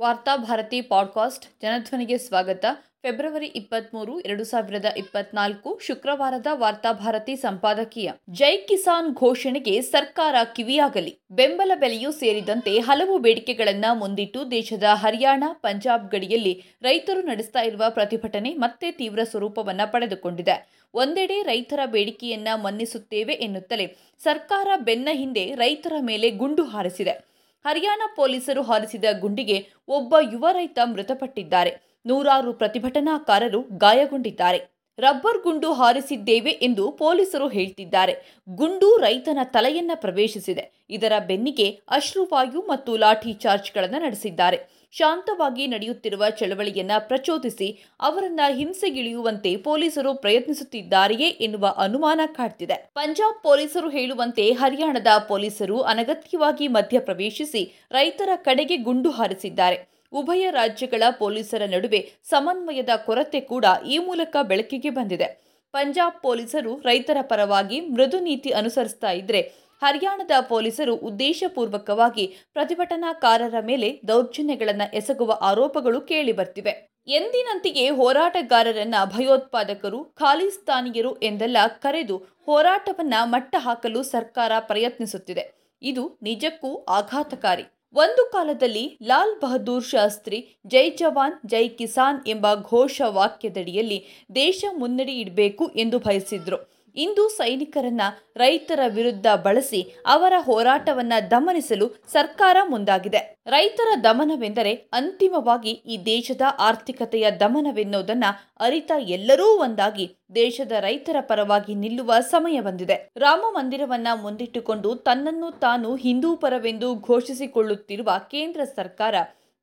Varthabharati podcast ಜನಧ್ವನಿಗೆ ಸ್ವಾಗತ. February ಇಪ್ಪತ್ಮೂರು, ಎರಡು ಸಾವಿರದ ಇಪ್ಪತ್ನಾಲ್ಕು ಶುಕ್ರವಾರದ ವಾರ್ತಾಭಾರತಿ ಸಂಪಾದಕೀಯ. ಜೈ ಕಿಸಾನ್ ಘೋಷಣೆಗೆ ಸರ್ಕಾರ ಕಿವಿಯಾಗಲಿ. ಬೆಂಬಲ ಬೆಲೆಯೂ ಸೇರಿದಂತೆ ಹಲವು ಬೇಡಿಕೆಗಳನ್ನು ಮುಂದಿಟ್ಟು ದೇಶದ ಹರಿಯಾಣ, ಪಂಜಾಬ್ ಗಡಿಯಲ್ಲಿ ರೈತರು ನಡೆಸ್ತಾ ಇರುವ ಪ್ರತಿಭಟನೆ ಮತ್ತೆ ತೀವ್ರ ಸ್ವರೂಪವನ್ನು ಪಡೆದುಕೊಂಡಿದೆ. ಒಂದೆಡೆ ರೈತರ ಬೇಡಿಕೆಯನ್ನ ಮನ್ನಿಸುತ್ತೇವೆ ಎನ್ನುತ್ತಲೇ ಸರ್ಕಾರ ಬೆನ್ನ ಹಿಂದೆ ರೈತರ ಮೇಲೆ ಗುಂಡು ಹಾರಿಸಿದೆ. ಹರಿಯಾಣ ಪೊಲೀಸರು ಹಾರಿಸಿದ ಗುಂಡಿಗೆ ಒಬ್ಬ ಯುವ ರೈತ ಮೃತಪಟ್ಟಿದ್ದಾರೆ. ನೂರಾರು ಪ್ರತಿಭಟನಾಕಾರರು ಗಾಯಗೊಂಡಿದ್ದಾರೆ. ರಬ್ಬರ್ ಗುಂಡು ಹಾರಿಸಿದ್ದೇವೆ ಎಂದು ಪೊಲೀಸರು ಹೇಳ್ತಿದ್ದಾರೆ. ಗುಂಡು ರೈತನ ತಲೆಯನ್ನ ಪ್ರವೇಶಿಸಿದೆ. ಇದರ ಬೆನ್ನಿಗೆ ಅಶ್ರುವಾಯು ಮತ್ತು ಲಾಠಿ ಚಾರ್ಜ್ಗಳನ್ನು ನಡೆಸಿದ್ದಾರೆ. ಶಾಂತವಾಗಿ ನಡೆಯುತ್ತಿರುವ ಚಳವಳಿಯನ್ನ ಪ್ರಚೋದಿಸಿ ಅವರನ್ನ ಹಿಂಸೆಗಿಳಿಯುವಂತೆ ಪೊಲೀಸರು ಪ್ರಯತ್ನಿಸುತ್ತಿದ್ದಾರೆಯೇ ಎನ್ನುವ ಅನುಮಾನ ಕಾಡ್ತಿದೆ. ಪಂಜಾಬ್ ಪೊಲೀಸರು ಹೇಳುವಂತೆ ಹರಿಯಾಣದ ಪೊಲೀಸರು ಅನಗತ್ಯವಾಗಿ ಮಧ್ಯಪ್ರವೇಶಿಸಿ ರೈತರ ಕಡೆಗೆ ಗುಂಡು ಹಾರಿಸಿದ್ದಾರೆ. ಉಭಯ ರಾಜ್ಯಗಳ ಪೊಲೀಸರ ನಡುವೆ ಸಮನ್ವಯದ ಕೊರತೆ ಕೂಡ ಈ ಮೂಲಕ ಬೆಳಕಿಗೆ ಬಂದಿದೆ. ಪಂಜಾಬ್ ಪೊಲೀಸರು ರೈತರ ಪರವಾಗಿ ಮೃದು ನೀತಿ ಅನುಸರಿಸ್ತಾ ಇದ್ರೆ ಹರಿಯಾಣದ ಪೊಲೀಸರು ಉದ್ದೇಶಪೂರ್ವಕವಾಗಿ ಪ್ರತಿಭಟನಾಕಾರರ ಮೇಲೆ ದೌರ್ಜನ್ಯಗಳನ್ನು ಎಸಗುವ ಆರೋಪಗಳು ಕೇಳಿಬರ್ತಿವೆ ಎಂದಿನಂತೆಯೇ ಹೋರಾಟಗಾರರನ್ನ ಭಯೋತ್ಪಾದಕರು ಖಾಲಿಸ್ತಾನಿಯರು ಎಂದೆಲ್ಲ ಕರೆದು ಹೋರಾಟವನ್ನ ಮಟ್ಟ ಹಾಕಲು ಸರ್ಕಾರ ಪ್ರಯತ್ನಿಸುತ್ತಿದೆ. ಇದು ನಿಜಕ್ಕೂ ಆಘಾತಕಾರಿ. ಒಂದು ಕಾಲದಲ್ಲಿ ಲಾಲ್ ಬಹದ್ದೂರ್ ಶಾಸ್ತ್ರಿ, ಜೈ ಜವಾನ್, ಜೈ ಕಿಸಾನ್ ಎಂಬ ಘೋಷ ವಾಕ್ಯದಡಿಯಲ್ಲಿ ದೇಶ ಮುನ್ನಡೆ ಇಡಬೇಕು ಎಂದು ಬಯಸಿದ್ರು. ಇಂದು ಸೈನಿಕರನ್ನ ರೈತರ ವಿರುದ್ಧ ಬಳಸಿ ಅವರ ಹೋರಾಟವನ್ನ ದಮನಿಸಲು ಸರ್ಕಾರ ಮುಂದಾಗಿದೆ. ರೈತರ ದಮನವೆಂದರೆ ಅಂತಿಮವಾಗಿ ಈ ದೇಶದ ಆರ್ಥಿಕತೆಯ ದಮನವೆನ್ನುವುದನ್ನ ಅರಿತ ಎಲ್ಲರೂ ಒಂದಾಗಿ ದೇಶದ ರೈತರ ಪರವಾಗಿ ನಿಲ್ಲುವ ಸಮಯ ಬಂದಿದೆ. ರಾಮ ಮಂದಿರವನ್ನ ಮುಂದಿಟ್ಟುಕೊಂಡು ತನ್ನನ್ನು ತಾನು ಹಿಂದೂ ಪರವೆಂದು ಘೋಷಿಸಿಕೊಳ್ಳುತ್ತಿರುವ ಕೇಂದ್ರ ಸರ್ಕಾರ,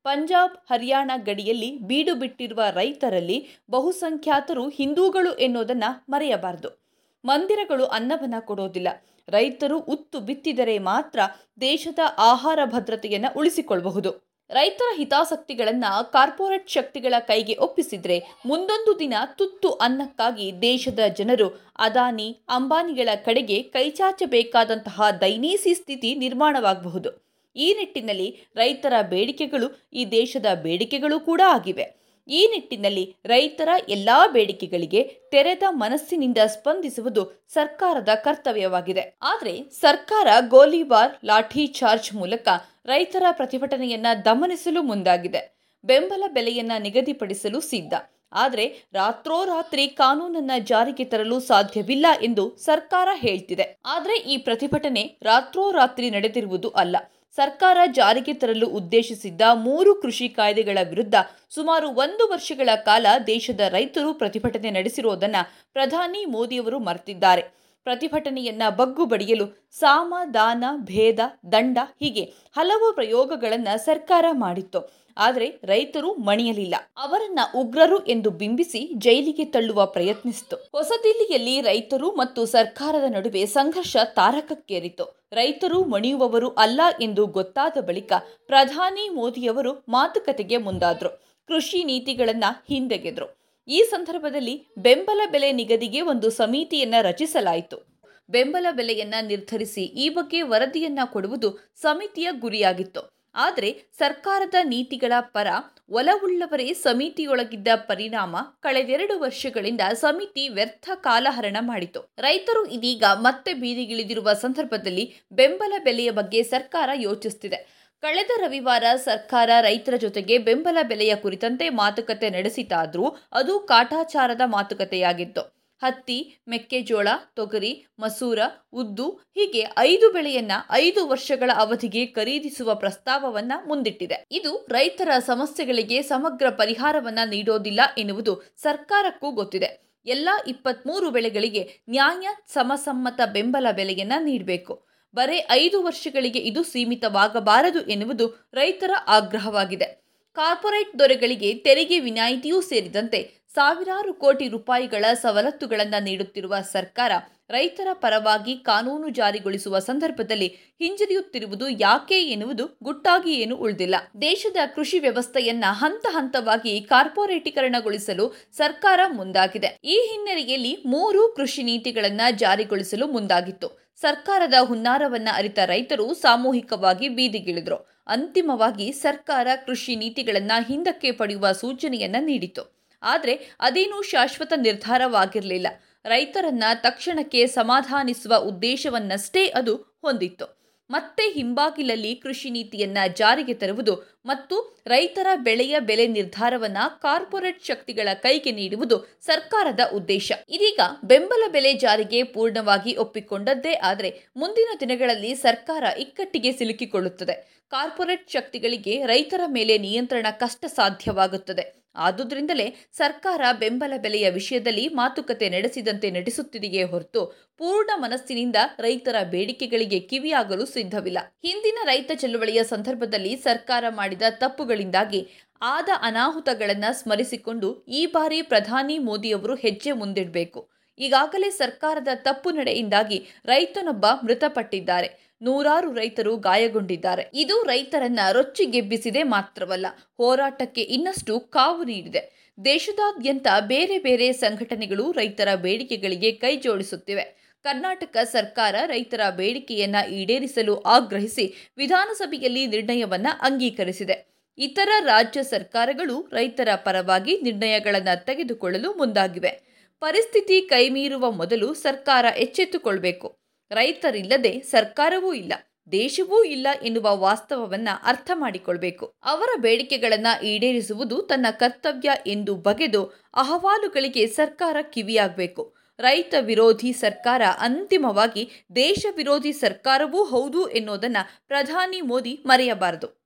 ಪಂಜಾಬ್, ಹರಿಯಾಣ ಗಡಿಯಲ್ಲಿ ಬೀಡು ಬಿಟ್ಟಿರುವ ರೈತರಲ್ಲಿ ಬಹುಸಂಖ್ಯಾತರು ಹಿಂದೂಗಳು ಎನ್ನುವುದನ್ನು ಮರೆಯಬಾರದು. ಮಂದಿರಗಳು ಅನ್ನವನ್ನ ಕೊಡೋದಿಲ್ಲ. ರೈತರು ಉತ್ತು ಬಿತ್ತಿದರೆ ಮಾತ್ರ ದೇಶದ ಆಹಾರ ಭದ್ರತೆಯನ್ನು ಉಳಿಸಿಕೊಳ್ಳಬಹುದು. ರೈತರ ಹಿತಾಸಕ್ತಿಗಳನ್ನು ಕಾರ್ಪೊರೇಟ್ ಶಕ್ತಿಗಳ ಕೈಗೆ ಒಪ್ಪಿಸಿದರೆ ಮುಂದೊಂದು ದಿನ ತುತ್ತು ಅನ್ನಕ್ಕಾಗಿ ದೇಶದ ಜನರು ಅದಾನಿ, ಅಂಬಾನಿಗಳ ಕಡೆಗೆ ಕೈಚಾಚಬೇಕಾದಂತಹ ದೈನೀಸಿ ಸ್ಥಿತಿ ನಿರ್ಮಾಣವಾಗಬಹುದು. ಈ ನಿಟ್ಟಿನಲ್ಲಿ ರೈತರ ಬೇಡಿಕೆಗಳು ಈ ದೇಶದ ಬೇಡಿಕೆಗಳು ಕೂಡ ಆಗಿವೆ. ಈ ನಿಟ್ಟಿನಲ್ಲಿ ರೈತರ ಎಲ್ಲ ಬೇಡಿಕೆಗಳಿಗೆ ತೆರೆದ ಮನಸ್ಸಿನಿಂದ ಸ್ಪಂದಿಸುವುದು ಸರ್ಕಾರದ ಕರ್ತವ್ಯವಾಗಿದೆ. ಆದರೆ ಸರ್ಕಾರ ಗೋಲಿಬಾರ್, ಲಾಠಿ ಚಾರ್ಜ್ ಮೂಲಕ ರೈತರ ಪ್ರತಿಭಟನೆಯನ್ನ ದಮನಿಸಲು ಮುಂದಾಗಿದೆ. ಬೆಂಬಲ ಬೆಲೆಯನ್ನ ನಿಗದಿಪಡಿಸಲು ಸಿದ್ಧ. ಆದರೆ ರಾತ್ರೋರಾತ್ರಿ ಕಾನೂನನ್ನ ಜಾರಿಗೆ ತರಲು ಸಾಧ್ಯವಿಲ್ಲ ಎಂದು ಸರ್ಕಾರ ಹೇಳ್ತಿದೆ. ಆದರೆ ಈ ಪ್ರತಿಭಟನೆ ರಾತ್ರೋರಾತ್ರಿ ನಡೆದಿರುವುದು ಅಲ್ಲ. ಸರ್ಕಾರ ಜಾರಿಗೆ ತರಲು ಉದ್ದೇಶಿಸಿದ್ದ ಮೂರು ಕೃಷಿ ಕಾಯ್ದೆಗಳ ವಿರುದ್ಧ ಸುಮಾರು ಒಂದು ವರ್ಷಗಳ ಕಾಲ ದೇಶದ ರೈತರು ಪ್ರತಿಭಟನೆ ನಡೆಸಿರುವುದನ್ನು ಪ್ರಧಾನಿ ಮೋದಿಯವರು ಮರೆತಿದ್ದಾರೆ. ಪ್ರತಿಭಟನೆಯನ್ನ ಬಗ್ಗು ಬಡಿಯಲು ಸಾಮ, ದಾನ, ಭೇದ, ದಂಡ ಹೀಗೆ ಹಲವು ಪ್ರಯೋಗಗಳನ್ನು ಸರ್ಕಾರ ಮಾಡಿತ್ತು. ಆದರೆ ರೈತರು ಮಣಿಯಲಿಲ್ಲ. ಅವರನ್ನ ಉಗ್ರರು ಎಂದು ಬಿಂಬಿಸಿ ಜೈಲಿಗೆ ತಳ್ಳುವ ಪ್ರಯತ್ನಿಸಿತು. ಹೊಸದಿಲ್ಲಿಯಲ್ಲಿ ರೈತರು ಮತ್ತು ಸರ್ಕಾರದ ನಡುವೆ ಸಂಘರ್ಷ ತಾರಕಕ್ಕೇರಿತು. ರೈತರು ಮಣಿಯುವವರು ಅಲ್ಲ ಎಂದು ಗೊತ್ತಾದ ಬಳಿಕ ಪ್ರಧಾನಿ ಮೋದಿಯವರು ಮಾತುಕತೆಗೆ ಮುಂದಾದರು. ಕೃಷಿ ನೀತಿಗಳನ್ನ ಹಿಂದೆಗೆದ್ರು. ಈ ಸಂದರ್ಭದಲ್ಲಿ ಬೆಂಬಲ ಬೆಲೆ ನಿಗದಿಗೆ ಒಂದು ಸಮಿತಿಯನ್ನ ರಚಿಸಲಾಯಿತು. ಬೆಂಬಲ ಬೆಲೆಯನ್ನ ನಿರ್ಧರಿಸಿ ಈ ಬಗ್ಗೆ ವರದಿಯನ್ನ ಕೊಡುವುದು ಸಮಿತಿಯ ಗುರಿಯಾಗಿತ್ತು. ಆದರೆ ಸರ್ಕಾರದ ನೀತಿಗಳ ಪರ ಒಲವುಳ್ಳವರೇ ಸಮಿತಿಯೊಳಗಿದ್ದ ಪರಿಣಾಮ ಕಳೆದೆರಡು ವರ್ಷಗಳಿಂದ ಸಮಿತಿ ವ್ಯರ್ಥ ಕಾಲಹರಣ ಮಾಡಿತು. ರೈತರು ಇದೀಗ ಮತ್ತೆ ಬೀದಿಗಿಳಿದಿರುವ ಸಂದರ್ಭದಲ್ಲಿ ಬೆಂಬಲ ಬೆಲೆಯ ಬಗ್ಗೆ ಸರ್ಕಾರ ಯೋಚಿಸುತ್ತಿದೆ ಕಳೆದ ರವಿವಾರ ಸರ್ಕಾರ ರೈತರ ಜೊತೆಗೆ ಬೆಂಬಲ ಬೆಲೆಯ ಕುರಿತಂತೆ ಮಾತುಕತೆ ನಡೆಸಿತಾದರೂ ಅದು ಕಾಟಾಚಾರದ ಮಾತುಕತೆಯಾಗಿತ್ತು. ಹತ್ತಿ, ಮೆಕ್ಕೆಜೋಳ, ತೊಗರಿ, ಮಸೂರ, ಉದ್ದು ಹೀಗೆ ಐದು ಬೆಳೆಯನ್ನ ಐದು ವರ್ಷಗಳ ಅವಧಿಗೆ ಖರೀದಿಸುವ ಪ್ರಸ್ತಾವವನ್ನ ಮುಂದಿಟ್ಟಿದೆ. ಇದು ರೈತರ ಸಮಸ್ಯೆಗಳಿಗೆ ಸಮಗ್ರ ಪರಿಹಾರವನ್ನ ನೀಡೋದಿಲ್ಲ ಎನ್ನುವುದು ಸರ್ಕಾರಕ್ಕೂ ಗೊತ್ತಿದೆ. ಎಲ್ಲ ಇಪ್ಪತ್ಮೂರು ಬೆಳೆಗಳಿಗೆ ನ್ಯಾಯ ಸಮಸಮ್ಮತ ಬೆಂಬಲ ಬೆಲೆಯನ್ನ ನೀಡಬೇಕು. ಬರೇ ಐದು ವರ್ಷಗಳಿಗೆ ಇದು ಸೀಮಿತವಾಗಬಾರದು ಎನ್ನುವುದು ರೈತರ ಆಗ್ರಹವಾಗಿದೆ. ಕಾರ್ಪೊರೇಟ್ ದೊರೆಗಳಿಗೆ ತೆರಿಗೆ ವಿನಾಯಿತಿಯೂ ಸೇರಿದಂತೆ ಸಾವಿರಾರು ಕೋಟಿ ರೂಪಾಯಿಗಳ ಸವಲತ್ತುಗಳನ್ನು ನೀಡುತ್ತಿರುವ ಸರ್ಕಾರ ರೈತರ ಪರವಾಗಿ ಕಾನೂನು ಜಾರಿಗೊಳಿಸುವ ಸಂದರ್ಭದಲ್ಲಿ ಹಿಂಜರಿಯುತ್ತಿರುವುದು ಯಾಕೆ ಎನ್ನುವುದು ಗುಟ್ಟಾಗಿ ಏನು ಉಳಿದಿಲ್ಲ. ದೇಶದ ಕೃಷಿ ವ್ಯವಸ್ಥೆಯನ್ನ ಹಂತ ಹಂತವಾಗಿ ಕಾರ್ಪೊರೇಟೀಕರಣಗೊಳಿಸಲು ಸರ್ಕಾರ ಮುಂದಾಗಿದೆ. ಈ ಹಿನ್ನೆಲೆಯಲ್ಲಿ ಮೂರು ಕೃಷಿ ನೀತಿಗಳನ್ನ ಜಾರಿಗೊಳಿಸಲು ಮುಂದಾಗಿತ್ತು. ಸರ್ಕಾರದ ಹುನ್ನಾರವನ್ನ ಅರಿತ ರೈತರು ಸಾಮೂಹಿಕವಾಗಿ ಬೀದಿಗಿಳಿದ್ರು. ಅಂತಿಮವಾಗಿ ಸರ್ಕಾರ ಕೃಷಿ ನೀತಿಗಳನ್ನು ಹಿಂದಕ್ಕೆ ಪಡೆಯುವ ಸೂಚನೆಯನ್ನ ನೀಡಿತು ಆದರೆ ಅದೇನೂ ಶಾಶ್ವತ ನಿರ್ಧಾರವಾಗಿರಲಿಲ್ಲ. ರೈತರನ್ನ ತಕ್ಷಣಕ್ಕೆ ಸಮಾಧಾನಿಸುವ ಉದ್ದೇಶವನ್ನಷ್ಟೇ ಅದು ಹೊಂದಿತ್ತು. ಮತ್ತೆ ಹಿಂಬಾಗಿಲಲ್ಲಿ ಕೃಷಿ ನೀತಿಯನ್ನ ಜಾರಿಗೆ ತರುವುದು ಮತ್ತು ರೈತರ ಬೆಳೆಯ ಬೆಲೆ ನಿರ್ಧಾರವನ್ನ ಕಾರ್ಪೊರೇಟ್ ಶಕ್ತಿಗಳ ಕೈಗೆ ನೀಡುವುದು ಸರ್ಕಾರದ ಉದ್ದೇಶ. ಇದೀಗ ಬೆಂಬಲ ಬೆಲೆ ಜಾರಿಗೆ ಪೂರ್ಣವಾಗಿ ಒಪ್ಪಿಕೊಂಡದ್ದೇ ಆದರೆ ಮುಂದಿನ ದಿನಗಳಲ್ಲಿ ಸರ್ಕಾರ ಇಕ್ಕಟ್ಟಿಗೆ ಸಿಲುಕಿಕೊಳ್ಳುತ್ತದೆ. ಕಾರ್ಪೊರೇಟ್ ಶಕ್ತಿಗಳಿಗೆ ರೈತರ ಮೇಲೆ ನಿಯಂತ್ರಣ ಕಷ್ಟ ಸಾಧ್ಯವಾಗುತ್ತದೆ ಆದುದರಿಂದಲೇ ಸರ್ಕಾರ ಬೆಂಬಲ ಬೆಲೆಯ ವಿಷಯದಲ್ಲಿ ಮಾತುಕತೆ ನಡೆಸಿದಂತೆ ನಡೆಸುತ್ತಿದೆಯೇ ಹೊರತು ಪೂರ್ಣ ಮನಸ್ಸಿನಿಂದ ರೈತರ ಬೇಡಿಕೆಗಳಿಗೆ ಕಿವಿಯಾಗಲು ಸಿದ್ಧವಿಲ್ಲ. ಹಿಂದಿನ ರೈತ ಚಳುವಳಿಯ ಸಂದರ್ಭದಲ್ಲಿ ಸರ್ಕಾರ ತಪ್ಪುಗಳಿಂದಾಗಿ ಆದ ಅನಾಹುತಗಳನ್ನು ಸ್ಮರಿಸಿಕೊಂಡು ಈ ಬಾರಿ ಪ್ರಧಾನಿ ಮೋದಿಯವರು ಹೆಜ್ಜೆ ಮುಂದಿಡಬೇಕು. ಈಗಾಗಲೇ ಸರ್ಕಾರದ ತಪ್ಪು ನಡೆಯಿಂದಾಗಿ ರೈತನೊಬ್ಬ ಮೃತಪಟ್ಟಿದ್ದಾರೆ. ನೂರಾರು ರೈತರು ಗಾಯಗೊಂಡಿದ್ದಾರೆ. ಇದು ರೈತರನ್ನ ರೊಚ್ಚಿಗೆಬ್ಬಿಸಿದೆ ಮಾತ್ರವಲ್ಲ, ಹೋರಾಟಕ್ಕೆ ಇನ್ನಷ್ಟು ಕಾವು ನೀಡಿದೆ. ದೇಶದಾದ್ಯಂತ ಬೇರೆ ಬೇರೆ ಸಂಘಟನೆಗಳು ರೈತರ ಬೇಡಿಕೆಗಳಿಗೆ ಕೈ ಜೋಡಿಸುತ್ತಿವೆ ಕರ್ನಾಟಕ ಸರ್ಕಾರ ರೈತರ ಬೇಡಿಕೆಯನ್ನ ಈಡೇರಿಸಲು ಆಗ್ರಹಿಸಿ ವಿಧಾನಸಭೆಯಲ್ಲಿ ನಿರ್ಣಯವನ್ನ ಅಂಗೀಕರಿಸಿದೆ. ಇತರ ರಾಜ್ಯ ಸರ್ಕಾರಗಳು ರೈತರ ಪರವಾಗಿ ನಿರ್ಣಯಗಳನ್ನು ತೆಗೆದುಕೊಳ್ಳಲು ಮುಂದಾಗಿವೆ. ಪರಿಸ್ಥಿತಿ ಕೈಮೀರುವ ಮೊದಲು ಸರ್ಕಾರ ಎಚ್ಚೆತ್ತುಕೊಳ್ಬೇಕು. ರೈತರಿಲ್ಲದೆ ಸರ್ಕಾರವೂ ಇಲ್ಲ, ದೇಶವೂ ಇಲ್ಲ ಎನ್ನುವ ವಾಸ್ತವವನ್ನ ಅರ್ಥ ಮಾಡಿಕೊಳ್ಬೇಕು. ಅವರ ಬೇಡಿಕೆಗಳನ್ನ ಈಡೇರಿಸುವುದು ತನ್ನ ಕರ್ತವ್ಯ ಎಂದು ಬಗೆದು ಅಹವಾಲುಗಳಿಗೆ ಸರ್ಕಾರ ಕಿವಿಯಾಗಬೇಕು. ರೈತ ವಿರೋಧಿ ಸರ್ಕಾರ ಅಂತಿಮವಾಗಿ ದೇಶ ವಿರೋಧಿ ಸರ್ಕಾರವೂ ಹೌದು ಎನ್ನೋದನ್ನು ಪ್ರಧಾನಿ ಮೋದಿ ಮರೆಯಬಾರದು.